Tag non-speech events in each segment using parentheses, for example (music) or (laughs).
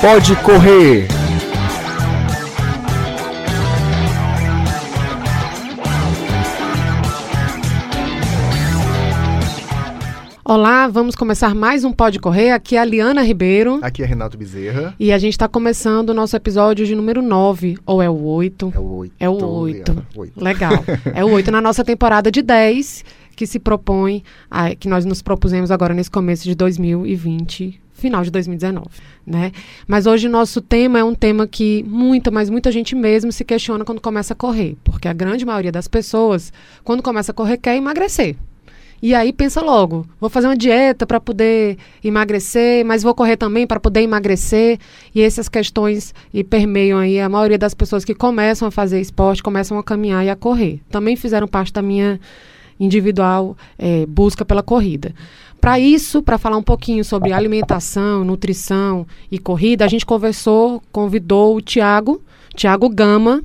Pode Correr. Olá, vamos começar mais um Pode Correr. Aqui é a Liana Ribeiro. Aqui é Renato Bezerra. E a gente está começando o nosso episódio de número 9, ou é o 8? É o 8. É o 8. Legal. (laughs) é o 8 na nossa temporada de 10, que se propõe, a, que nós nos propusemos agora nesse começo de 2020, final de 2019, né? Mas hoje nosso tema é um tema que muita, mas muita gente mesmo se questiona quando começa a correr, porque a grande maioria das pessoas, quando começa a correr, quer emagrecer. E aí pensa logo, vou fazer uma dieta para poder emagrecer, mas vou correr também para poder emagrecer. E essas questões e permeiam aí a maioria das pessoas que começam a fazer esporte, começam a caminhar e a correr. Também fizeram parte da minha individual é, busca pela corrida. Para isso, para falar um pouquinho sobre alimentação, nutrição e corrida, a gente conversou, convidou o Tiago, Tiago Gama,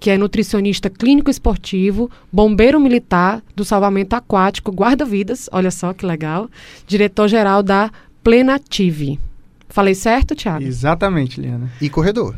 que é nutricionista clínico esportivo, bombeiro militar do salvamento aquático, guarda-vidas, olha só que legal, diretor-geral da Plenative. Falei certo, Tiago? Exatamente, Liana. E corredor.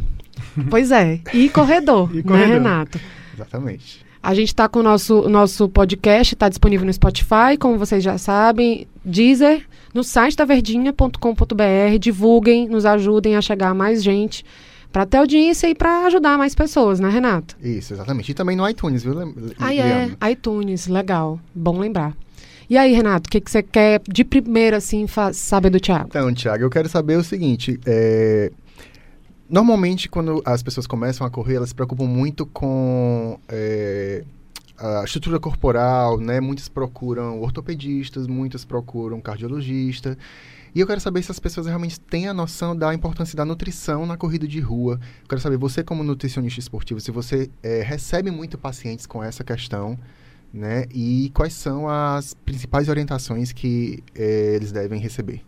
Pois é, e corredor, (laughs) e né, corredor. né, Renato? Exatamente. A gente está com o nosso, nosso podcast, está disponível no Spotify, como vocês já sabem, Deezer, no site da verdinha.com.br. Divulguem, nos ajudem a chegar a mais gente para ter audiência e para ajudar mais pessoas, né, Renato? Isso, exatamente. E também no iTunes, viu? Ah, é. iTunes, legal. Bom lembrar. E aí, Renato, o que, que você quer de primeira, assim, saber do Thiago? Então, Thiago, eu quero saber o seguinte. É... Normalmente, quando as pessoas começam a correr, elas se preocupam muito com é, a estrutura corporal, né? Muitas procuram ortopedistas, muitas procuram cardiologista. E eu quero saber se as pessoas realmente têm a noção da importância da nutrição na corrida de rua. Eu quero saber, você como nutricionista esportivo, se você é, recebe muito pacientes com essa questão, né? E quais são as principais orientações que é, eles devem receber.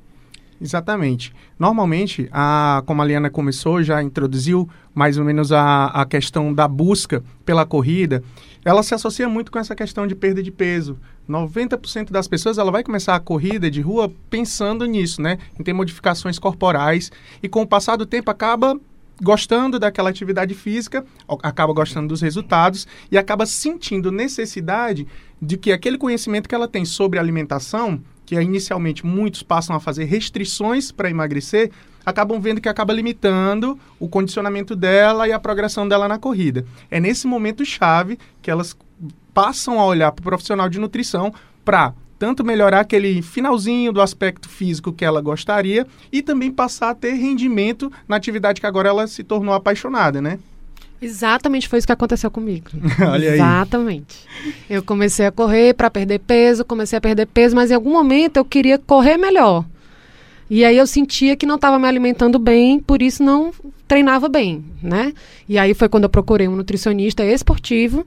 Exatamente. Normalmente, a, como a Liana começou, já introduziu mais ou menos a, a questão da busca pela corrida, ela se associa muito com essa questão de perda de peso. 90% das pessoas ela vai começar a corrida de rua pensando nisso, né? Em ter modificações corporais e com o passar do tempo acaba gostando daquela atividade física, acaba gostando dos resultados e acaba sentindo necessidade de que aquele conhecimento que ela tem sobre alimentação que inicialmente muitos passam a fazer restrições para emagrecer, acabam vendo que acaba limitando o condicionamento dela e a progressão dela na corrida. É nesse momento chave que elas passam a olhar para o profissional de nutrição para tanto melhorar aquele finalzinho do aspecto físico que ela gostaria e também passar a ter rendimento na atividade que agora ela se tornou apaixonada, né? Exatamente foi isso que aconteceu comigo. (laughs) Olha aí. Exatamente. Eu comecei a correr para perder peso, comecei a perder peso, mas em algum momento eu queria correr melhor. E aí eu sentia que não estava me alimentando bem, por isso não treinava bem, né? E aí foi quando eu procurei um nutricionista esportivo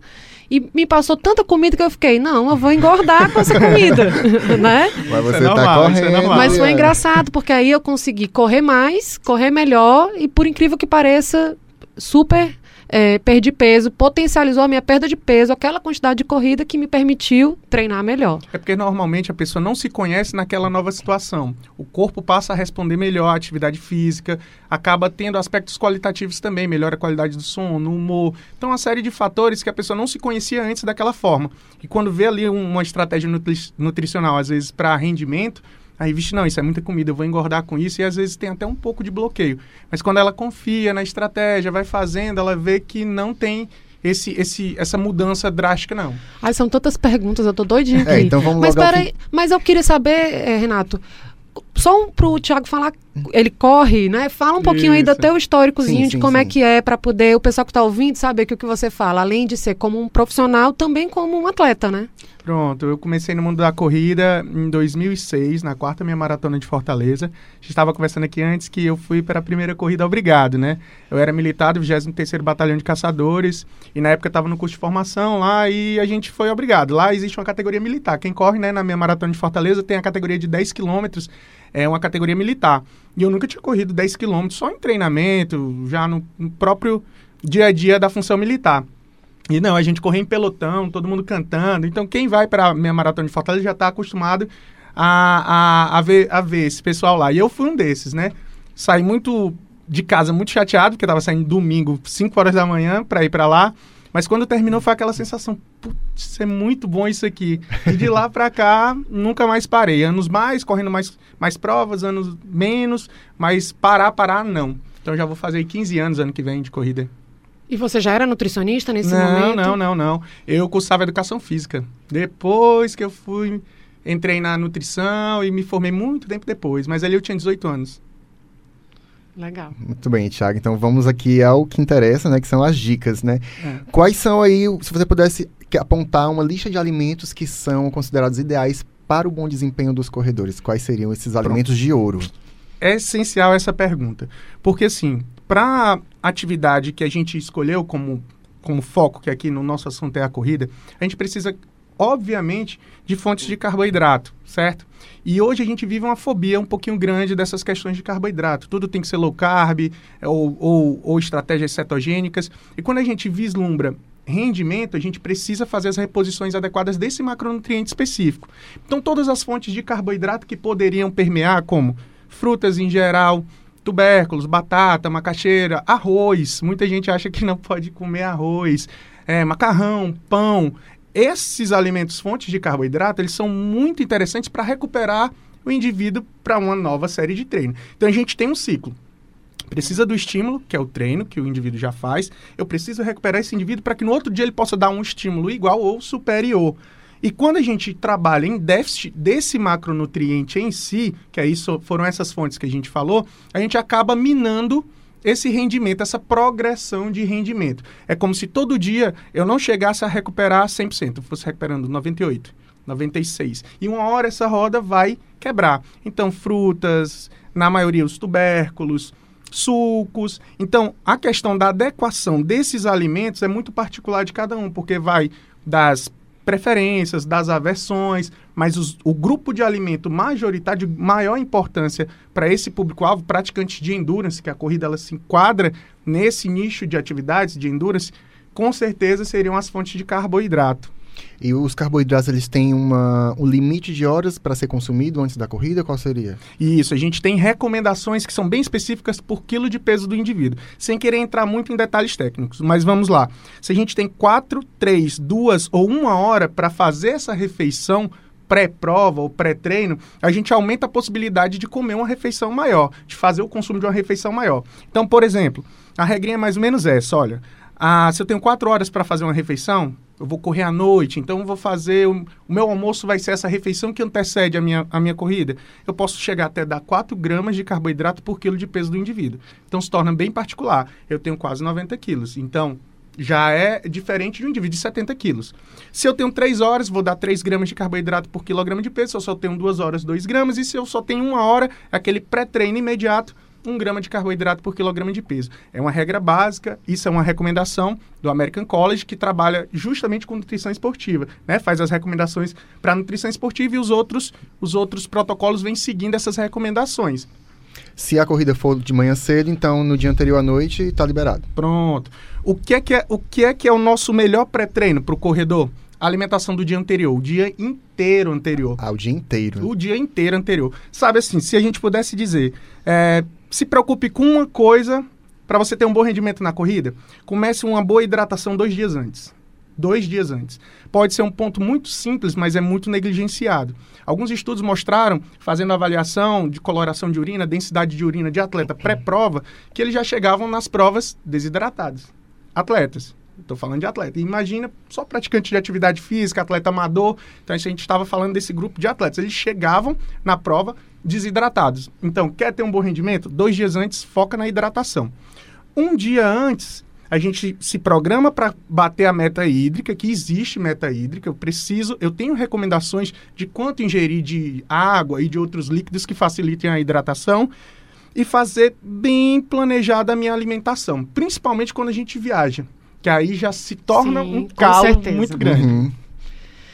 e me passou tanta comida que eu fiquei, não, eu vou engordar com essa comida, (laughs) né? Mas você é normal, tá correndo. É Mas foi engraçado, porque aí eu consegui correr mais, correr melhor e por incrível que pareça, super é, perdi peso, potencializou a minha perda de peso, aquela quantidade de corrida que me permitiu treinar melhor. É porque normalmente a pessoa não se conhece naquela nova situação. O corpo passa a responder melhor à atividade física, acaba tendo aspectos qualitativos também, melhora a qualidade do sono, humor. Então, uma série de fatores que a pessoa não se conhecia antes daquela forma. E quando vê ali uma estratégia nutri nutricional, às vezes para rendimento, Aí, vixe, não, isso é muita comida, eu vou engordar com isso, e às vezes tem até um pouco de bloqueio. Mas quando ela confia na estratégia, vai fazendo, ela vê que não tem esse, esse, essa mudança drástica, não. Ai, são tantas perguntas, eu tô doidinha é, aqui. É, então vamos mas, logo peraí, mas eu queria saber, é, Renato, só um, pro Thiago falar, ele corre, né? Fala um pouquinho Isso. aí do teu históricozinho sim, de sim, como é sim. é que é para poder o pessoal que está ouvindo saber que o que você fala, além de ser como um profissional, também como um atleta, né? Pronto, eu comecei no mundo da corrida em 2006, na quarta minha maratona de Fortaleza. A gente estava conversando aqui antes que eu fui para a primeira corrida obrigado, né? Eu era militar do 23º Batalhão de Caçadores e na época estava no curso de formação lá e a gente foi obrigado. Lá existe uma categoria militar. Quem corre, né, na minha maratona de Fortaleza tem a categoria de 10 quilômetros, é uma categoria militar. E eu nunca tinha corrido 10 quilômetros só em treinamento, já no, no próprio dia a dia da função militar. E não, a gente corria em pelotão, todo mundo cantando. Então, quem vai para a minha maratona de Fortaleza já está acostumado a, a, a, ver, a ver esse pessoal lá. E eu fui um desses, né? Saí muito de casa muito chateado, porque estava saindo domingo, 5 horas da manhã, para ir para lá. Mas quando terminou foi aquela sensação, putz, é muito bom isso aqui. E de lá para cá, nunca mais parei. Anos mais, correndo mais, mais provas, anos menos, mas parar, parar, não. Então já vou fazer 15 anos ano que vem de corrida. E você já era nutricionista nesse não, momento? Não, não, não. Eu cursava educação física. Depois que eu fui, entrei na nutrição e me formei muito tempo depois. Mas ali eu tinha 18 anos. Legal. Muito bem, Thiago. Então vamos aqui ao que interessa, né? Que são as dicas, né? É. Quais são aí, se você pudesse apontar uma lista de alimentos que são considerados ideais para o bom desempenho dos corredores, quais seriam esses Pronto. alimentos de ouro? É essencial essa pergunta. Porque, assim, para a atividade que a gente escolheu como, como foco, que aqui no nosso assunto é a corrida, a gente precisa obviamente, de fontes de carboidrato, certo? E hoje a gente vive uma fobia um pouquinho grande dessas questões de carboidrato. Tudo tem que ser low carb ou, ou, ou estratégias cetogênicas. E quando a gente vislumbra rendimento, a gente precisa fazer as reposições adequadas desse macronutriente específico. Então, todas as fontes de carboidrato que poderiam permear, como frutas em geral, tubérculos, batata, macaxeira, arroz. Muita gente acha que não pode comer arroz. É, macarrão, pão esses alimentos fontes de carboidrato, eles são muito interessantes para recuperar o indivíduo para uma nova série de treino. Então a gente tem um ciclo. Precisa do estímulo, que é o treino que o indivíduo já faz. Eu preciso recuperar esse indivíduo para que no outro dia ele possa dar um estímulo igual ou superior. E quando a gente trabalha em déficit desse macronutriente em si, que aí foram essas fontes que a gente falou, a gente acaba minando esse rendimento, essa progressão de rendimento. É como se todo dia eu não chegasse a recuperar 100%, eu fosse recuperando 98, 96. E uma hora essa roda vai quebrar. Então, frutas, na maioria os tubérculos, sucos. Então, a questão da adequação desses alimentos é muito particular de cada um, porque vai das preferências, das aversões, mas os, o grupo de alimento majoritário de maior importância para esse público-alvo, praticantes de endurance, que a corrida ela se enquadra nesse nicho de atividades de endurance, com certeza seriam as fontes de carboidrato. E os carboidratos, eles têm uma, um limite de horas para ser consumido antes da corrida? Qual seria? Isso, a gente tem recomendações que são bem específicas por quilo de peso do indivíduo, sem querer entrar muito em detalhes técnicos. Mas vamos lá. Se a gente tem quatro, três, duas ou uma hora para fazer essa refeição pré-prova ou pré-treino, a gente aumenta a possibilidade de comer uma refeição maior, de fazer o consumo de uma refeição maior. Então, por exemplo, a regrinha mais ou menos é essa, olha, ah, se eu tenho quatro horas para fazer uma refeição, eu vou correr à noite, então eu vou fazer. O, o, meu almoço vai ser essa refeição que antecede a minha, a minha corrida. Eu posso chegar até dar 4 gramas de carboidrato por quilo de peso do indivíduo. Então se torna bem particular. Eu tenho quase 90 quilos. Então, já é diferente de um indivíduo de 70 quilos. Se eu tenho 3 horas, vou dar 3 gramas de carboidrato por quilograma de peso. Se eu só tenho 2 horas, 2 gramas. E se eu só tenho uma hora, aquele pré-treino imediato, um grama de carboidrato por quilograma de peso. É uma regra básica, isso é uma recomendação do American College, que trabalha justamente com nutrição esportiva, né? Faz as recomendações para nutrição esportiva e os outros, os outros protocolos vêm seguindo essas recomendações. Se a corrida for de manhã cedo, então no dia anterior à noite está liberado. Pronto. O que é que é o, que é, que é o nosso melhor pré-treino para o corredor? A alimentação do dia anterior, o dia inteiro anterior. Ah, o dia inteiro. O dia inteiro anterior. Sabe assim, se a gente pudesse dizer, é, se preocupe com uma coisa para você ter um bom rendimento na corrida. Comece uma boa hidratação dois dias antes. Dois dias antes. Pode ser um ponto muito simples, mas é muito negligenciado. Alguns estudos mostraram, fazendo avaliação de coloração de urina, densidade de urina de atleta pré-prova, que eles já chegavam nas provas desidratados. Atletas. Estou falando de atleta. E imagina só praticante de atividade física, atleta amador. Então, a gente estava falando desse grupo de atletas. Eles chegavam na prova desidratados. Então, quer ter um bom rendimento? Dois dias antes, foca na hidratação. Um dia antes, a gente se programa para bater a meta hídrica, que existe meta hídrica. Eu preciso, eu tenho recomendações de quanto ingerir de água e de outros líquidos que facilitem a hidratação e fazer bem planejada a minha alimentação, principalmente quando a gente viaja, que aí já se torna Sim, um calo muito grande. Uhum.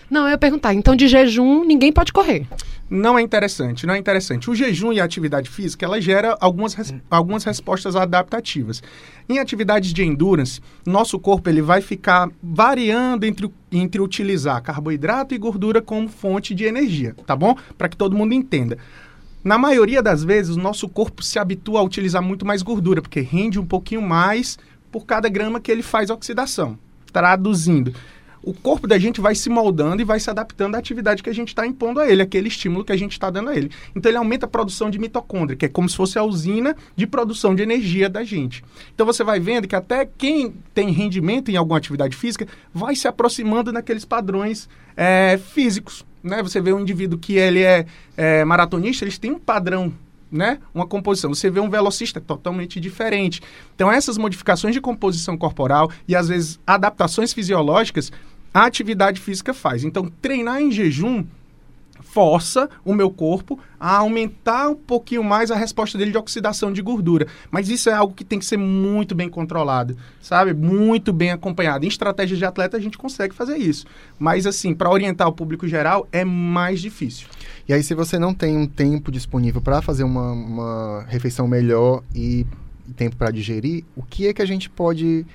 Não, eu ia perguntar, então de jejum ninguém pode correr não é interessante, não é interessante. O jejum e a atividade física, ela gera algumas, res, algumas respostas adaptativas. Em atividades de endurance, nosso corpo ele vai ficar variando entre, entre utilizar carboidrato e gordura como fonte de energia, tá bom? Para que todo mundo entenda. Na maioria das vezes, o nosso corpo se habitua a utilizar muito mais gordura, porque rende um pouquinho mais por cada grama que ele faz oxidação. Traduzindo, o corpo da gente vai se moldando e vai se adaptando à atividade que a gente está impondo a ele, aquele estímulo que a gente está dando a ele. Então ele aumenta a produção de mitocôndria, que é como se fosse a usina de produção de energia da gente. Então você vai vendo que até quem tem rendimento em alguma atividade física vai se aproximando naqueles padrões é, físicos. Né? Você vê um indivíduo que ele é, é maratonista, eles têm um padrão né, uma composição. Você vê um velocista totalmente diferente. Então, essas modificações de composição corporal e, às vezes, adaptações fisiológicas a atividade física faz. Então, treinar em jejum força o meu corpo a aumentar um pouquinho mais a resposta dele de oxidação de gordura. Mas isso é algo que tem que ser muito bem controlado, sabe? Muito bem acompanhado. Em estratégia de atleta a gente consegue fazer isso. Mas assim, para orientar o público geral é mais difícil. E aí se você não tem um tempo disponível para fazer uma, uma refeição melhor e tempo para digerir, o que é que a gente pode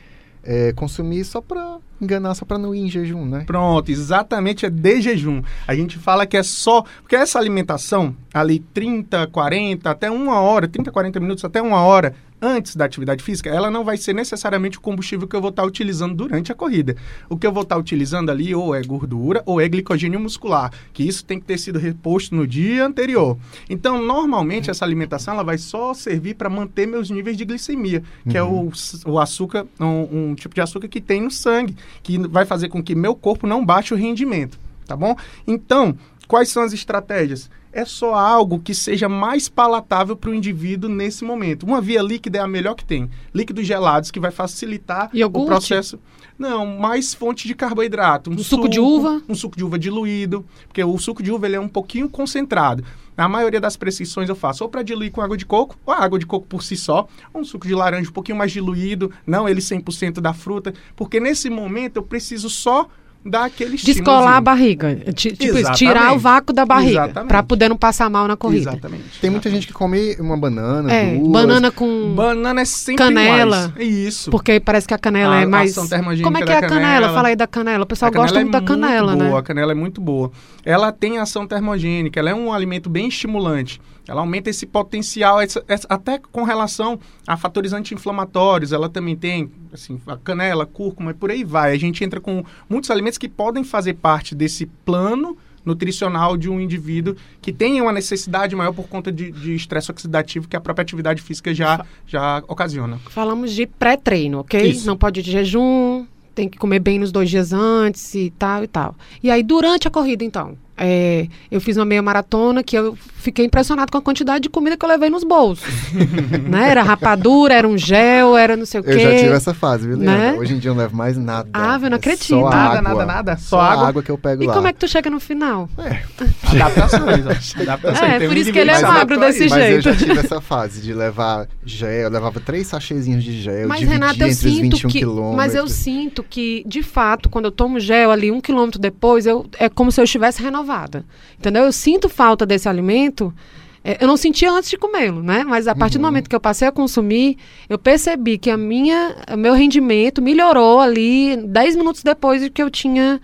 é, consumir só para enganar, só para não ir em jejum, né? Pronto, exatamente, é de jejum. A gente fala que é só. Porque essa alimentação, ali 30, 40, até uma hora, 30, 40 minutos, até uma hora antes da atividade física, ela não vai ser necessariamente o combustível que eu vou estar utilizando durante a corrida. O que eu vou estar utilizando ali ou é gordura ou é glicogênio muscular, que isso tem que ter sido reposto no dia anterior. Então, normalmente, essa alimentação ela vai só servir para manter meus níveis de glicemia, que é uhum. é o, o açúcar, um, um tipo de açúcar que tem no sangue, que vai fazer com que meu corpo não baixe o rendimento, tá bom? Então, quais são as estratégias? É só algo que seja mais palatável para o indivíduo nesse momento. Uma via líquida é a melhor que tem. Líquidos gelados, que vai facilitar Iogurte? o processo. Não, mais fonte de carboidrato. Um, um suco, suco, de uva? Um suco de uva diluído, porque o suco de uva ele é um pouquinho concentrado. Na maioria das prescrições eu faço ou para diluir com água de coco, ou água de coco por si só, ou um suco de laranja um pouquinho mais diluído, não ele 100% da fruta, porque nesse momento eu preciso só dar aquele Descolar a barriga. Tipo isso, tirar o vácuo da barriga. Para poder não passar mal na corrida. Exatamente. Tem muita gente que come uma banana, é, duas. Banana com. Banana é sempre canela. Mais. Isso. Porque parece que a canela a, é mais. Como é que é a canela? canela? Fala aí da canela. O pessoal gosta muito é da canela, muito né? Boa, a canela é muito boa. Ela tem ação termogênica, ela é um alimento bem estimulante. Ela aumenta esse potencial, essa, essa, até com relação a fatores anti-inflamatórios. Ela também tem, assim, a canela, cúrcuma e por aí vai. A gente entra com muitos alimentos que podem fazer parte desse plano nutricional de um indivíduo que tem uma necessidade maior por conta de estresse oxidativo que a própria atividade física já, já ocasiona. Falamos de pré-treino, ok? Isso. Não pode ir de jejum, tem que comer bem nos dois dias antes e tal e tal. E aí, durante a corrida, então? É, eu fiz uma meia maratona que eu fiquei impressionado com a quantidade de comida que eu levei nos bolsos. (laughs) né? Era rapadura, era um gel, era não sei o quê. Eu já tive essa fase, viu, né? Hoje em dia eu não levo mais nada. Ah, eu não é acredito. Só nada, água. nada, nada. Só, só água. água que eu pego e lá. E como é que tu chega no final? É. (laughs) Adaptações. (laughs) Adaptações. É, por isso que ele é magro desse mas jeito. Mas eu já tive essa fase de levar gel. Eu levava três sachêzinhos de gel. Mas, Renata, eu sinto que... Mas eu sinto que, de fato, quando eu tomo gel ali um quilômetro depois, eu, é como se eu estivesse renovada. Entendeu? Eu sinto falta desse alimento. É, eu não sentia antes de comê-lo, né? Mas a partir uhum. do momento que eu passei a consumir, eu percebi que a minha, o meu rendimento melhorou ali 10 minutos depois de que eu tinha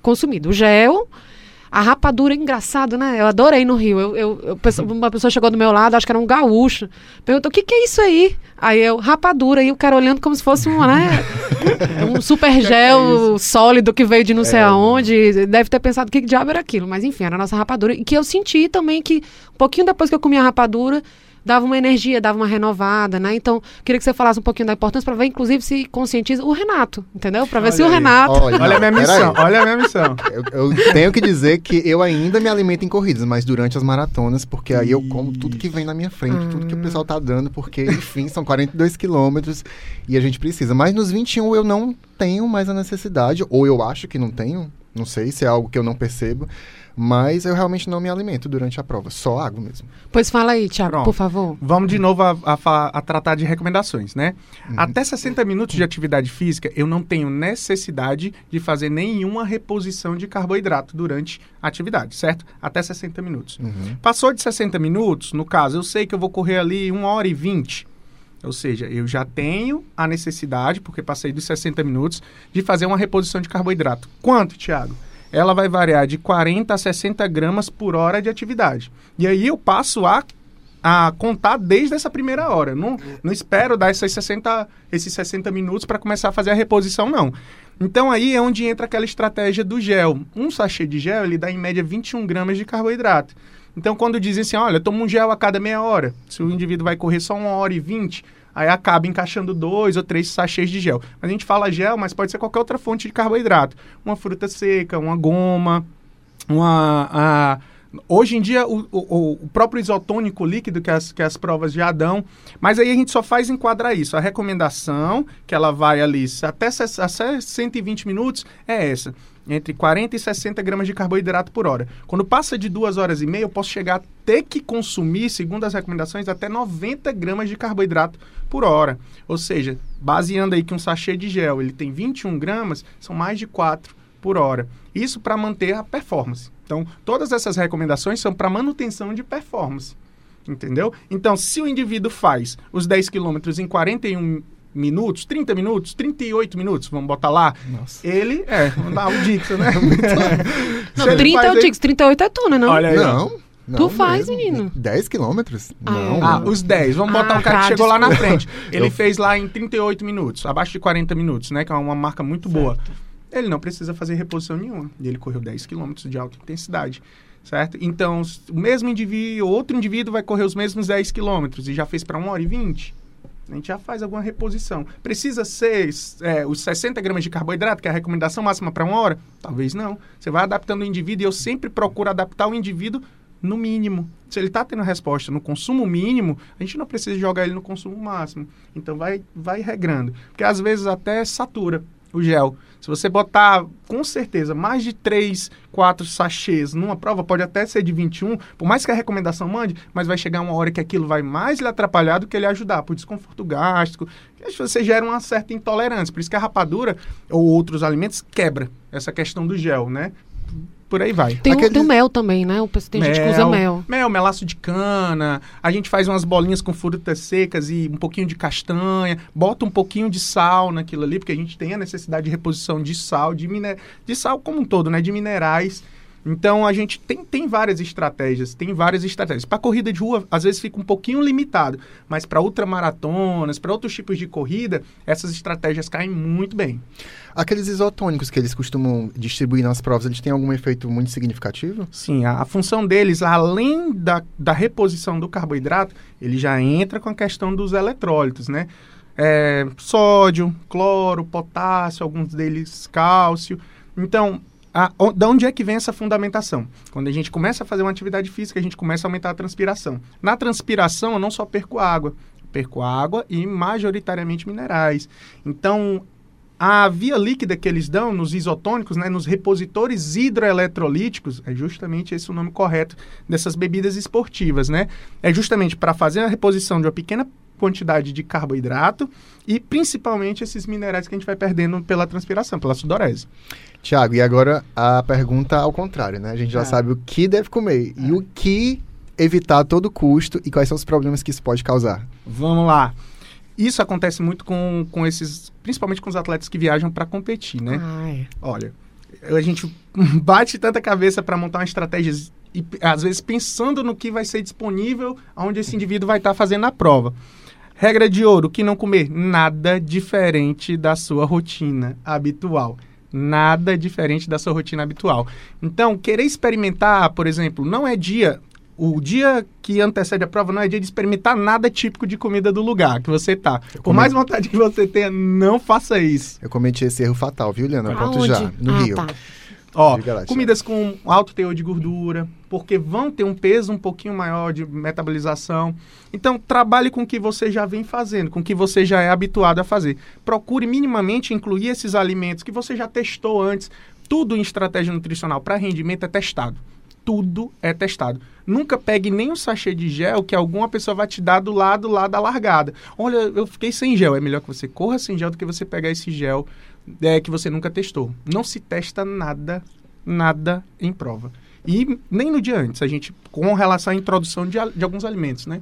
consumido. O gel, a rapadura, engraçado, né? Eu adorei no Rio. Eu, eu, eu, (laughs) uma pessoa chegou do meu lado, acho que era um gaúcho, perguntou: o que, que é isso aí? Aí eu, rapadura, e o cara olhando como se fosse um, né? (laughs) um super é gel é sólido que veio de não sei é. aonde. Deve ter pensado que diabo era aquilo. Mas enfim, era a nossa rapadura. E que eu senti também que, um pouquinho depois que eu comi a rapadura, dava uma energia, dava uma renovada, né? Então, queria que você falasse um pouquinho da importância para ver, inclusive, se conscientiza o Renato, entendeu? Para ver olha se aí. o Renato. Olha, olha a minha missão, olha a minha missão. (laughs) Eu, eu, tenho que dizer que eu ainda me alimento em corridas, mas durante as maratonas, porque aí eu como tudo que vem na minha frente, hum. tudo que o pessoal tá dando, porque, enfim, são 42 quilômetros e a gente precisa. Mas nos 21 eu não tenho mais a necessidade, ou eu acho que não tenho, não sei se é algo que eu não percebo. Mas eu realmente não me alimento durante a prova, só água mesmo. Pois fala aí, Tiago, por favor. Vamos de novo a, a, a tratar de recomendações, né? Uhum. Até 60 minutos de atividade física, eu não tenho necessidade de fazer nenhuma reposição de carboidrato durante a atividade, certo? Até 60 minutos. Uhum. Passou de 60 minutos, no caso, eu sei que eu vou correr ali 1 hora e 20. Ou seja, eu já tenho a necessidade, porque passei dos 60 minutos, de fazer uma reposição de carboidrato. Quanto, Tiago? Ela vai variar de 40 a 60 gramas por hora de atividade. E aí eu passo a, a contar desde essa primeira hora. Não, não espero dar essas 60, esses 60 minutos para começar a fazer a reposição, não. Então aí é onde entra aquela estratégia do gel. Um sachê de gel, ele dá em média 21 gramas de carboidrato. Então, quando dizem assim, olha, toma um gel a cada meia hora, se o indivíduo vai correr só uma hora e vinte, aí acaba encaixando dois ou três sachês de gel. A gente fala gel, mas pode ser qualquer outra fonte de carboidrato. Uma fruta seca, uma goma, uma... A, Hoje em dia, o, o, o, próprio isotônico líquido que as, que as provas já dão, mas aí a gente só faz enquadrar isso. A recomendação, que ela vai ali até, até 120 minutos, é essa entre 40 e 60 gramas de carboidrato por hora. Quando passa de duas horas e meia, eu posso chegar a ter que consumir, segundo as recomendações, até 90 gramas de carboidrato por hora. Ou seja, baseando aí que um sachê de gel ele tem 21 gramas, são mais de 4 por hora. Isso para manter a performance. Então, todas essas recomendações são para manutenção de performance. Entendeu? Então, se o indivíduo faz os 10 quilômetros em 41 minutos, 30 minutos, 38 minutos, vamos botar lá. Nossa. Ele, é, vamos dar o Dixon, né? (laughs) não, 30 é o Dixon, 38 é tu, né? Não? Olha aí. Não. Não, tu faz, mesmo. menino. 10 quilômetros? Ah, não. Ah, os 10. Vamos botar ah, um cara tá, que chegou desculpa. lá na frente. Ele Eu... fez lá em 38 minutos, abaixo de 40 minutos, né? Que é uma marca muito certo. boa. Ele não precisa fazer reposição nenhuma. Ele correu 10 quilômetros de alta intensidade. Certo? Então, o mesmo indivíduo, outro indivíduo vai correr os mesmos 10 quilômetros e já fez para 1 hora e 20 a gente já faz alguma reposição. Precisa ser é, os 60 gramas de carboidrato, que é a recomendação máxima para uma hora? Talvez não. Você vai adaptando o indivíduo e eu sempre procuro adaptar o indivíduo no mínimo. Se ele está tendo resposta no consumo mínimo, a gente não precisa jogar ele no consumo máximo. Então vai, vai regrando. Porque às vezes até satura o gel. Se você botar, com certeza, mais de 3, 4 sachês numa prova, pode até ser de 21, por mais que a recomendação mande, mas vai chegar uma hora que aquilo vai mais lhe atrapalhar do que lhe ajudar, por desconforto gástrico, você gera uma certa intolerância. Por isso que a rapadura ou outros alimentos quebra essa questão do gel, né? Por aí vai. Tem Aquele... o do mel também, né? O tem mel, gente que usa mel. Mel, melaço de cana. A gente faz umas bolinhas com frutas secas e um pouquinho de castanha. Bota um pouquinho de sal naquilo ali, porque a gente tem a necessidade de reposição de sal, de, miner... de sal como um todo, né? De minerais. Então a gente tem, tem várias estratégias, tem várias estratégias. Para corrida de rua, às vezes fica um pouquinho limitado, mas para ultramaratonas, para outros tipos de corrida, essas estratégias caem muito bem. Aqueles isotônicos que eles costumam distribuir nas provas, eles têm algum efeito muito significativo? Sim, a, a função deles, além da, da reposição do carboidrato, ele já entra com a questão dos eletrólitos, né? É, sódio, cloro, potássio, alguns deles cálcio. Então, a, da onde é que vem essa fundamentação? Quando a gente começa a fazer uma atividade física, a gente começa a aumentar a transpiração. Na transpiração, eu não só perco água, perco água e majoritariamente minerais. Então, a via líquida que eles dão nos isotônicos, né, nos repositores hidroeletrolíticos, é justamente esse o nome correto dessas bebidas esportivas, né? É justamente para fazer a reposição de uma pequena quantidade de carboidrato e principalmente esses minerais que a gente vai perdendo pela transpiração, pela sudorese. Tiago, e agora a pergunta ao contrário, né? A gente já é. sabe o que deve comer é. e o que evitar a todo custo e quais são os problemas que isso pode causar. Vamos lá. Isso acontece muito com, com esses, principalmente com os atletas que viajam para competir, né? Ah, é. Olha, a gente (laughs) bate tanta cabeça para montar uma estratégia e às vezes pensando no que vai ser disponível onde esse indivíduo vai estar tá fazendo a prova. Regra de ouro: o que não comer? Nada diferente da sua rotina habitual. Nada diferente da sua rotina habitual. Então, querer experimentar, por exemplo, não é dia. O dia que antecede a prova não é dia de experimentar nada típico de comida do lugar que você tá. Por mais vontade que você tenha, não faça isso. Eu cometi esse erro fatal, viu, Liana? Pronto já, no ah, Rio. Tá. Ó, comidas com alto teor de gordura, porque vão ter um peso um pouquinho maior de metabolização. Então, trabalhe com o que você já vem fazendo, com o que você já é habituado a fazer. Procure minimamente incluir esses alimentos que você já testou antes. Tudo em estratégia nutricional para rendimento é testado. Tudo é testado. Nunca pegue nem um sachê de gel que alguma pessoa vai te dar do lado lá da largada. Olha, eu fiquei sem gel. É melhor que você corra sem gel do que você pegar esse gel é, que você nunca testou. Não se testa nada, nada em prova. E nem no dia antes, a gente, com relação à introdução de, de alguns alimentos, né?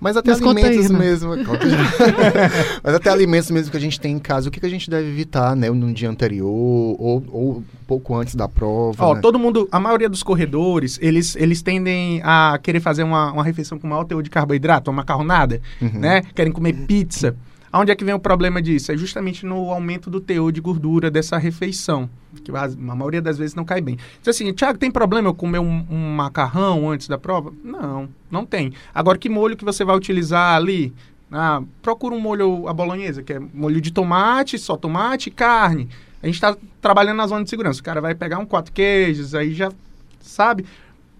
Mas até Mas alimentos aí, mesmo. (laughs) Mas até alimentos mesmo que a gente tem em casa, o que, que a gente deve evitar, né? No dia anterior ou, ou pouco antes da prova. Ó, né? todo mundo, a maioria dos corredores, eles, eles tendem a querer fazer uma, uma refeição com maior teor de carboidrato, uma macarronada, Uhum. né? Querem comer pizza. Aonde é que vem o problema disso? É justamente no aumento do teor de gordura dessa refeição, que a, maioria das vezes não cai bem. Diz assim, Tiago, tem problema eu comer um, um macarrão antes da prova? Não, não tem. Agora, que molho que você vai utilizar ali? Ah, procura um molho à bolonhesa, que é molho de tomate, só tomate e carne. A gente está trabalhando na zona de segurança. O cara vai pegar um quatro queijos, aí já sabe.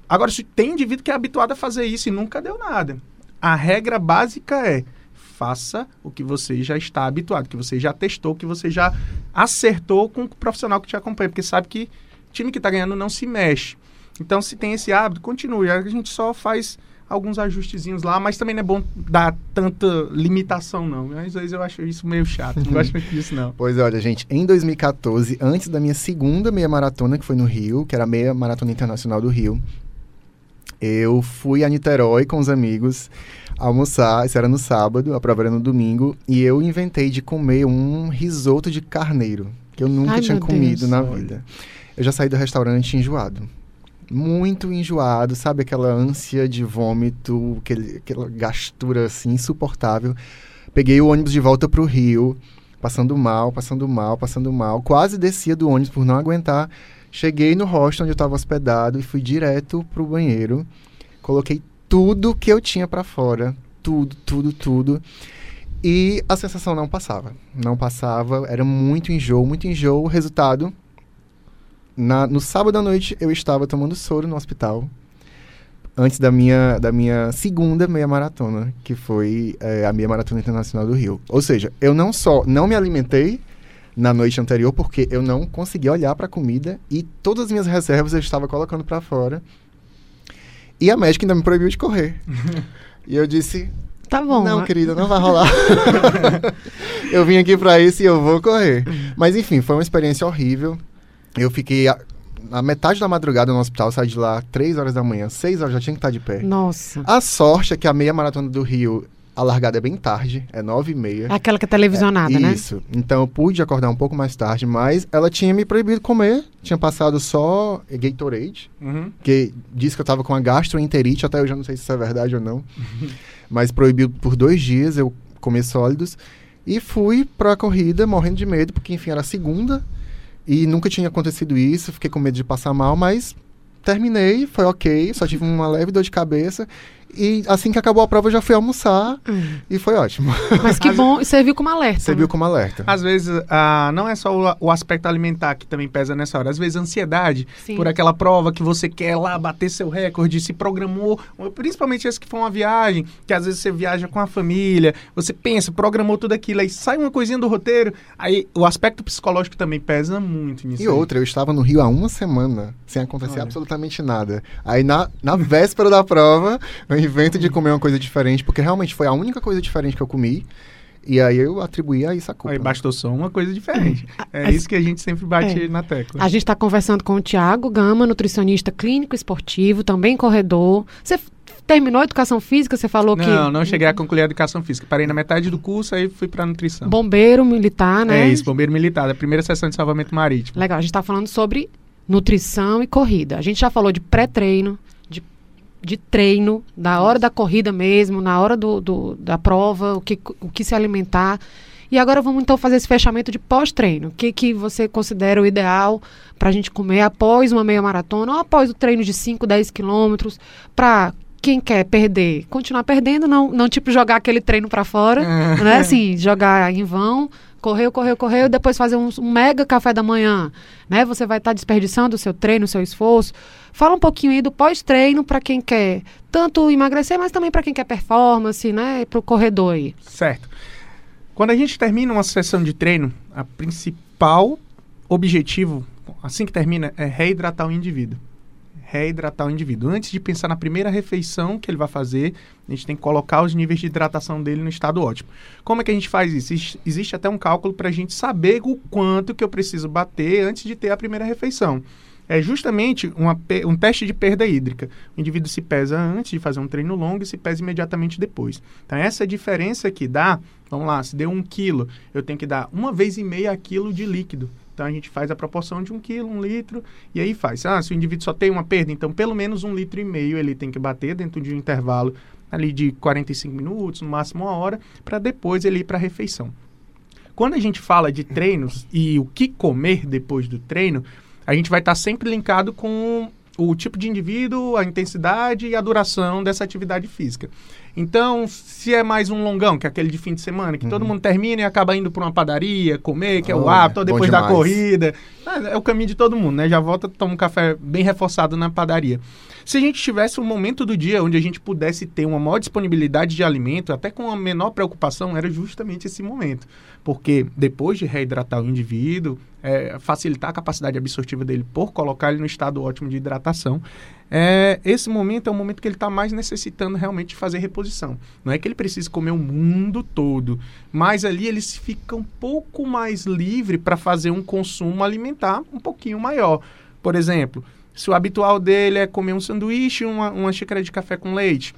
Agora, se tem indivíduo que é habituado a fazer isso e nunca deu nada. A regra básica é faça o que você já está habituado, que você já testou, que você já acertou com o profissional que te acompanha, porque sabe que time que está ganhando não se mexe. Então, se tem esse hábito, continue. A gente só faz alguns ajustezinhos lá, mas também não é bom dar tanta limitação, não. Às vezes eu acho isso meio chato, não gosto muito disso, não. (laughs) Pois é, olha, gente, em 2014, antes da minha segunda meia maratona, que foi no Rio, que era a meia maratona internacional do Rio, eu fui a Niterói com os amigos almoçar, isso era no sábado, a prova era no domingo, e eu inventei de comer um risoto de carneiro, que eu nunca Ai, tinha comido Deus. na Olha. vida. Eu já saí do restaurante enjoado. Muito enjoado, sabe? Aquela ânsia de vômito, aquele, aquela gastura assim insuportável. Peguei o ônibus de volta pro Rio, passando mal, passando mal, passando mal. Quase descia do ônibus por não aguentar. Cheguei no hostel onde eu estava hospedado e fui direto pro banheiro. Coloquei tudo que eu tinha para fora, tudo, tudo, tudo. E a sensação não passava. Não passava, era muito enjoo, muito enjoo. O resultado, na- no sábado à noite eu estava tomando soro no hospital. Antes da minha, da minha segunda meia maratona, que foi eh, a meia maratona internacional do Rio. Ou seja, eu não só não me alimentei na noite anterior, porque eu não conseguia olhar para a comida e todas as minhas reservas eu estava colocando para fora. E a médica ainda me proibiu de correr. (laughs) e eu disse: Tá bom. Não, né? querida, não vai rolar. (laughs) eu vim aqui para isso e eu vou correr. Mas enfim, foi uma experiência horrível. Eu fiquei a, a metade da madrugada no hospital, saí de lá 3 horas da manhã, 6 horas já tinha que estar de pé. Nossa. A sorte é que a meia maratona do Rio, a largada é bem tarde, é 9 e meia. Aquela que é televisionada, né? Isso. Então eu pude acordar um pouco mais tarde, mas ela tinha me proibido comer. Tinha passado só Gatorade, Uhum. que disse que eu tava com a gastroenterite, até eu já não sei se isso é verdade ou não. (laughs) mas proibiu por dois dias eu comer sólidos. E fui pra corrida morrendo de medo, porque enfim, era a segunda. E nunca tinha acontecido isso, fiquei com medo de passar mal, mas terminei, foi ok, só tive uma leve dor de cabeça. E assim que acabou a prova, eu já fui almoçar Hum. e foi ótimo. Mas que (laughs) bom, e serviu como alerta. Você né? viu como alerta. Às vezes, ah, não é só o, o aspecto alimentar que também pesa nessa hora. Às vezes, a ansiedade Sim. por aquela prova que você quer lá bater seu recorde, se programou, principalmente esse que foi uma viagem, que às vezes você viaja com a família, você pensa, programou tudo aquilo, aí sai uma coisinha do roteiro, aí o aspecto psicológico também pesa muito nisso. E aí. outra, eu estava no Rio há uma semana, sem acontecer Olha. absolutamente nada. Aí na, na véspera da prova, eu invento de comer uma coisa diferente, porque realmente foi a única coisa diferente que eu comi. E aí eu atribuí a isso a culpa. Aí bastou só uma coisa diferente. É isso que a gente sempre bate É. na tecla. A gente está conversando com o Tiago Gama, nutricionista clínico esportivo, também corredor. Você terminou a educação física? Você falou que. Não, não cheguei a concluir a educação física. Parei na metade do curso, aí fui pra nutrição. Bombeiro militar, né? É isso, bombeiro militar, a primeira sessão de salvamento marítimo. Legal, a gente está falando sobre nutrição e corrida. A gente já falou de pré-treino, de, treino, da hora da corrida mesmo, na hora do, do- da prova, o que, o que se alimentar. E agora vamos então fazer esse fechamento de pós-treino. O que, que você considera o ideal para a gente comer após uma meia maratona ou após o treino de 5, 10 quilômetros para quem quer perder, continuar perdendo, não, não tipo jogar aquele treino para fora, né? Assim, jogar em vão, correu, correu, correu, depois fazer um, um mega café da manhã, né? Você vai estar desperdiçando o seu treino, o seu esforço. Fala um pouquinho aí do pós-treino para quem quer tanto emagrecer, mas também para quem quer performance, né? Para o corredor aí. Certo. Quando a gente termina uma sessão de treino, a principal objetivo, assim que termina, é reidratar o indivíduo. Reidratar o indivíduo. Antes de pensar na primeira refeição que ele vai fazer, a gente tem que colocar os níveis de hidratação dele no estado ótimo. Como é que a gente faz isso? Existe- até um cálculo para a gente saber o quanto que eu preciso bater antes de ter a primeira refeição. é justamente uma, um teste de perda hídrica. O indivíduo se pesa antes de fazer um treino longo e se pesa imediatamente depois. Então, essa diferença que dá, vamos lá, se deu um quilo, eu tenho que dar uma vez e meia quilo de líquido. Então a gente faz a proporção de um quilo, um litro, e aí faz. Ah, se o indivíduo só tem uma perda, então pelo menos um litro e meio ele tem que bater dentro de um intervalo ali de 45 minutos, no máximo uma hora, para depois ele ir para a refeição. Quando a gente fala de treinos e o que comer depois do treino, a gente vai estar tá sempre linkado com o tipo de indivíduo, a intensidade e a duração dessa atividade física. Então, se é mais um longão, que é aquele de fim de semana, que uhum. todo mundo termina e acaba indo para uma padaria, comer, que é o hábito, depois da corrida. É, é, o caminho de todo mundo, né? Já volta, toma um café bem reforçado na padaria. Se a gente tivesse um momento do dia onde a gente pudesse ter uma maior disponibilidade de alimento, até com a menor preocupação, era justamente esse momento. Porque depois de reidratar o indivíduo, é, facilitar a capacidade absortiva dele por colocar ele no estado ótimo de hidratação, é, esse momento é o momento que ele está mais necessitando realmente de fazer reposição. Não é que ele precise comer o mundo todo, mas ali ele fica um pouco mais livre para fazer um consumo alimentar um pouquinho maior. Por exemplo, se o habitual dele é comer um sanduíche, uma, uma xícara de café com leite,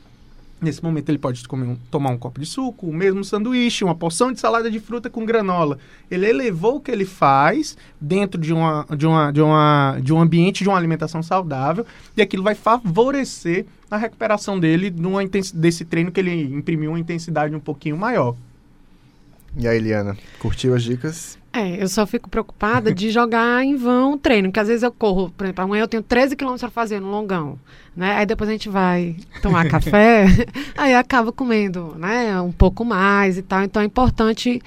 Nesse momento ele pode um, tomar um copo de suco, o mesmo sanduíche, uma porção de salada de fruta com granola. Ele elevou o que ele faz dentro de, uma, de, uma, de, uma, de um ambiente de uma alimentação saudável e aquilo vai favorecer a recuperação dele numa desse treino que ele imprimiu uma intensidade um pouquinho maior. E aí, Eliana, curtiu as dicas? É, eu só fico preocupada de jogar em vão o treino, porque às vezes eu corro, por exemplo, amanhã eu tenho 13 quilômetros para fazer no longão, né? Aí depois a gente vai tomar (laughs) café, (laughs) aí acaba comendo, né, um pouco mais e tal. Então é importante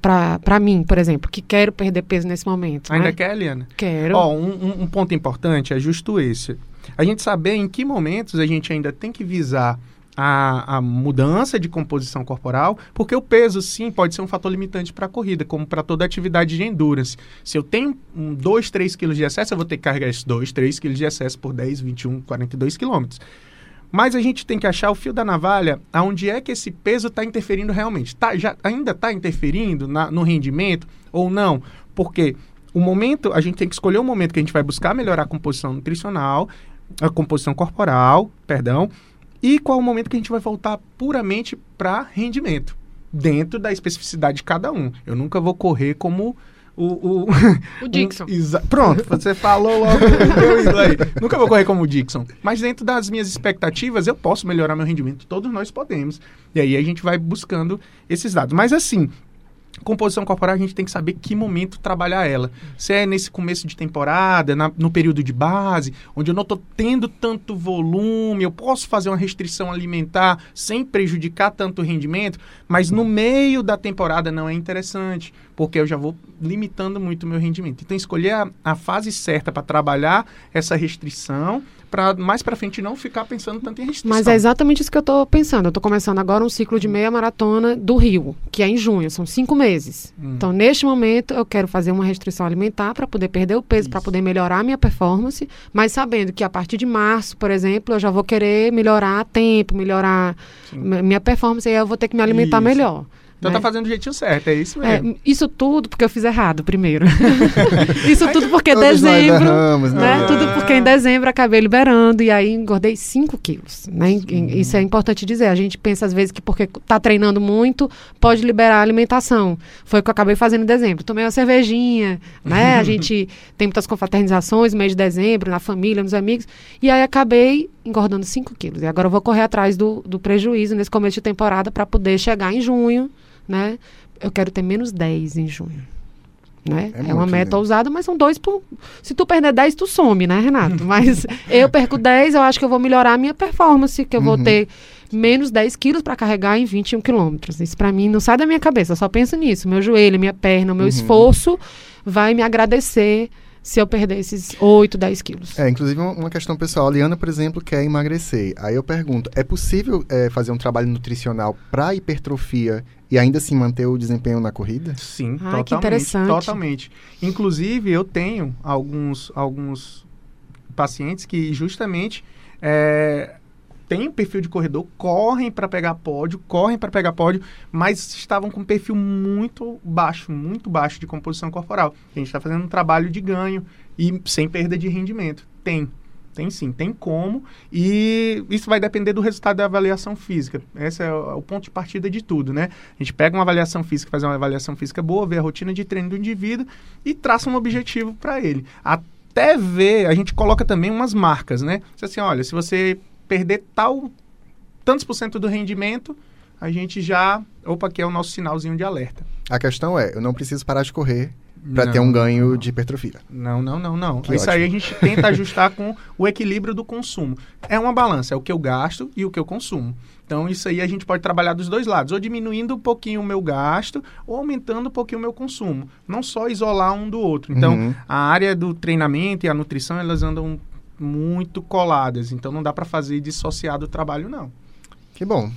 para mim, por exemplo, que quero perder peso nesse momento. Ainda né? quer, Eliana? Quero. Ó, um, um ponto importante é justo esse. A gente saber em que momentos a gente ainda tem que visar a, a, mudança de composição corporal, porque o peso, sim, pode ser um fator limitante para a corrida, como para toda atividade de endurance. Se eu tenho 2, um, 3 quilos de excesso, eu vou ter que carregar esses 2, 3 quilos de excesso por 10, 21, 42 quilômetros. Mas a gente tem que achar o fio da navalha aonde é que esse peso está interferindo realmente. Tá, já, ainda está interferindo na, no rendimento ou não? Porque o momento, a gente tem que escolher o momento que a gente vai buscar melhorar a composição nutricional, a composição corporal, perdão, e qual o momento que a gente vai voltar puramente para rendimento, dentro da especificidade de cada um. Eu nunca vou correr como o, o, o Dixon. (laughs) Um, pronto, você falou logo. Nunca vou correr como o Dixon. Mas dentro das minhas expectativas, eu posso melhorar meu rendimento. Todos nós podemos. E aí a gente vai buscando esses dados. Mas assim, Composição corporal, a gente tem que saber que momento trabalhar ela. Se é nesse começo de temporada, na, no período de base, onde eu não estou tendo tanto volume, eu posso fazer uma restrição alimentar sem prejudicar tanto o rendimento, mas no meio da temporada não é interessante, porque eu já vou limitando muito o meu rendimento. Então, escolher a, a fase certa para trabalhar essa restrição para mais para frente não ficar pensando tanto em restrição. Mas é exatamente isso que eu estou pensando. Eu estou começando agora um ciclo de meia maratona do Rio, que é em junho, são cinco meses. Hum. Então, neste momento, eu quero fazer uma restrição alimentar para poder perder o peso, para poder melhorar a minha performance, mas sabendo que a partir de março, por exemplo, eu já vou querer melhorar tempo, melhorar minha performance, e aí eu vou ter que me alimentar isso. melhor. Então tá né? tá fazendo do jeitinho certo, é isso mesmo. É, isso tudo porque eu fiz errado primeiro. (laughs) isso tudo porque dezembro. Erramos, né? né? Tudo porque em dezembro acabei liberando e aí engordei 5 quilos. Né? Isso é importante dizer. A gente pensa às vezes que porque tá treinando muito, pode liberar a alimentação. Foi o que eu acabei fazendo em dezembro. Tomei uma cervejinha, né? (laughs) a gente tem muitas confraternizações no mês de dezembro, na família, nos amigos. E aí acabei engordando 5 quilos. E agora eu vou correr atrás do, do prejuízo nesse começo de temporada para poder chegar em junho né? Eu quero ter menos 10 em junho. Né? É, é uma meta ousada, mas são dois por. Se tu perder 10, tu some, né, Renato? Mas (laughs) eu perco 10, eu acho que eu vou melhorar a minha performance, que eu uhum. vou ter menos 10 quilos para carregar em 21 quilômetros. Isso para mim não sai da minha cabeça, eu só penso nisso. Meu joelho, minha perna, o meu uhum. esforço vai me agradecer se eu perder esses 8, 10 quilos. É, inclusive uma questão pessoal. A Liana, por exemplo, quer emagrecer. Aí eu pergunto, é possível é, fazer um trabalho nutricional para hipertrofia e ainda assim manter o desempenho na corrida? Sim, Ai, totalmente. Que interessante. Totalmente. Inclusive, eu tenho alguns, alguns pacientes que justamente é, têm perfil de corredor, correm para pegar pódio, correm para pegar pódio, mas estavam com um perfil muito baixo, muito baixo de composição corporal. A gente está fazendo um trabalho de ganho e sem perda de rendimento. Tem. Tem sim, tem como. E isso vai depender do resultado da avaliação física. Esse é o, o ponto de partida de tudo, né? A gente pega uma avaliação física, faz uma avaliação física boa, vê a rotina de treino do indivíduo e traça um objetivo para ele. Até ver, a gente coloca também umas marcas, né? Assim, olha, se você perder tal tantos por cento do rendimento, a gente já. Opa, aqui é o nosso sinalzinho de alerta. A questão é, eu não preciso parar de correr para ter um ganho de hipertrofia. Não, não, não, não. Que Isso ótimo. aí a gente tenta (laughs) ajustar com o equilíbrio do consumo. É uma balança, é o que eu gasto e o que eu consumo. Então, isso aí a gente pode trabalhar dos dois lados, ou diminuindo um pouquinho o meu gasto, ou aumentando um pouquinho o meu consumo. Não só isolar um do outro. Então, uhum. a área do treinamento e a nutrição, elas andam muito coladas. Então, não dá para fazer dissociado o trabalho, não. Que bom.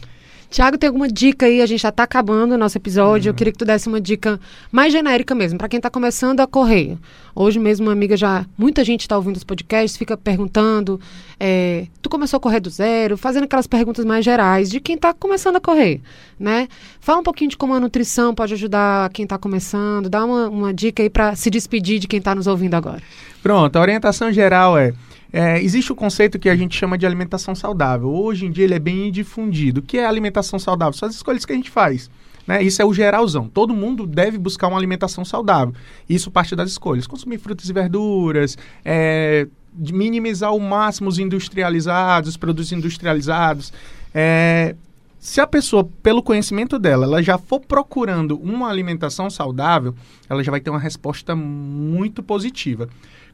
Tiago, tem alguma dica aí? A gente já está acabando o nosso episódio. Uhum. Eu queria que tu desse uma dica mais genérica mesmo, para quem está começando a correr. Hoje mesmo, uma amiga já. Muita gente está ouvindo os podcasts, fica perguntando. É, tu começou a correr do zero, fazendo aquelas perguntas mais gerais de quem está começando a correr, né? Fala um pouquinho de como a nutrição pode ajudar quem está começando. Dá uma, uma dica aí para se despedir de quem está nos ouvindo agora. Pronto, a orientação geral é é, existe o conceito que a gente chama de alimentação saudável. Hoje em dia ele é bem difundido. O que é alimentação saudável? São as escolhas que a gente faz. Né? Isso é o geralzão. Todo mundo deve buscar uma alimentação saudável. Isso parte das escolhas. Consumir frutas e verduras, é, minimizar ao máximo os industrializados, os produtos industrializados. É, se a pessoa, pelo conhecimento dela, ela já for procurando uma alimentação saudável, ela já vai ter uma resposta muito positiva.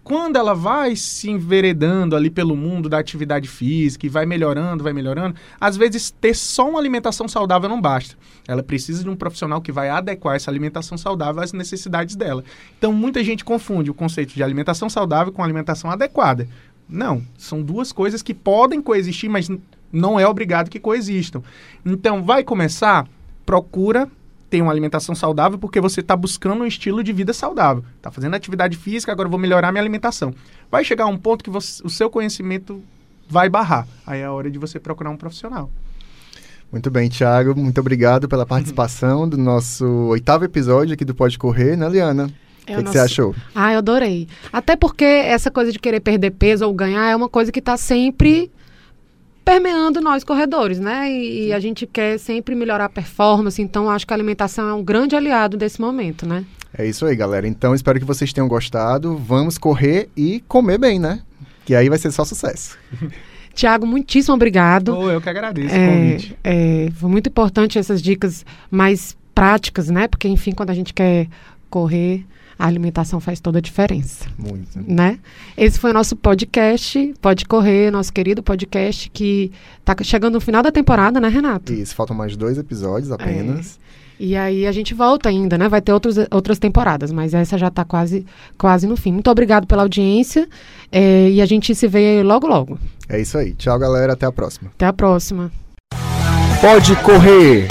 Quando ela vai se enveredando ali pelo mundo da atividade física e vai melhorando, vai melhorando, às vezes ter só uma alimentação saudável não basta. Ela precisa de um profissional que vai adequar essa alimentação saudável às necessidades dela. Então, muita gente confunde o conceito de alimentação saudável com alimentação adequada. Não, são duas coisas que podem coexistir, mas não é obrigado que coexistam. Então, vai começar, procura ter uma alimentação saudável porque você está buscando um estilo de vida saudável. Está fazendo atividade física, agora vou melhorar minha alimentação. Vai chegar um ponto que você, o seu conhecimento vai barrar. Aí é a hora de você procurar um profissional. Muito bem, Thiago. Muito obrigado pela participação do nosso oitavo episódio aqui do Pode Correr, né, Liana? É o que, nosso... que, você achou? Ah, eu adorei. Até porque essa coisa de querer perder peso ou ganhar é uma coisa que está sempre permeando nós corredores, né? E, e, a gente quer sempre melhorar a performance, então acho que a alimentação é um grande aliado desse momento, né? É isso aí, galera. Então espero que vocês tenham gostado. Vamos correr e comer bem, né? Que aí vai ser só sucesso. (laughs) Tiago, muitíssimo obrigado. Oh, eu que agradeço é, o convite. É, foi muito importante essas dicas mais práticas, né? Porque, enfim, quando a gente quer correr, a alimentação faz toda a diferença. Muito. Né? Esse foi o nosso podcast, Pode Correr, nosso querido podcast que está chegando no final da temporada, né, Renato? Isso, faltam mais dois episódios apenas. É. E aí a gente volta ainda, né? Vai ter outros, outras temporadas, mas essa já está quase, quase no fim. Muito obrigado pela audiência é, e a gente se vê logo, logo. É isso aí. Tchau, galera. Até a próxima. Até a próxima. Pode correr